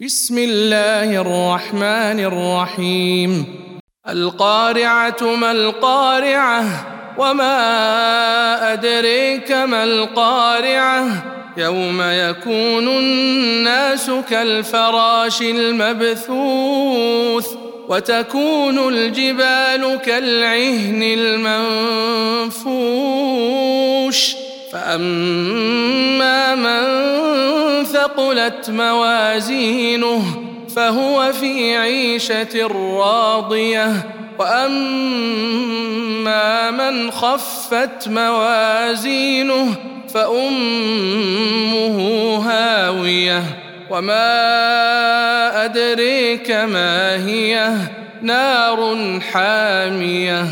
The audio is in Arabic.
بسم الله الرحمن الرحيم القارعه ما القارعه وما ادريك ما القارعه يوم يكون الناس كالفراش المبثوث وتكون الجبال كالعهن المنفوش فاما من ثقلت موازينه فهو في عيشة راضية. وأما من خفت موازينه فأمه هاوية. وما أدريك ما هي نار حامية.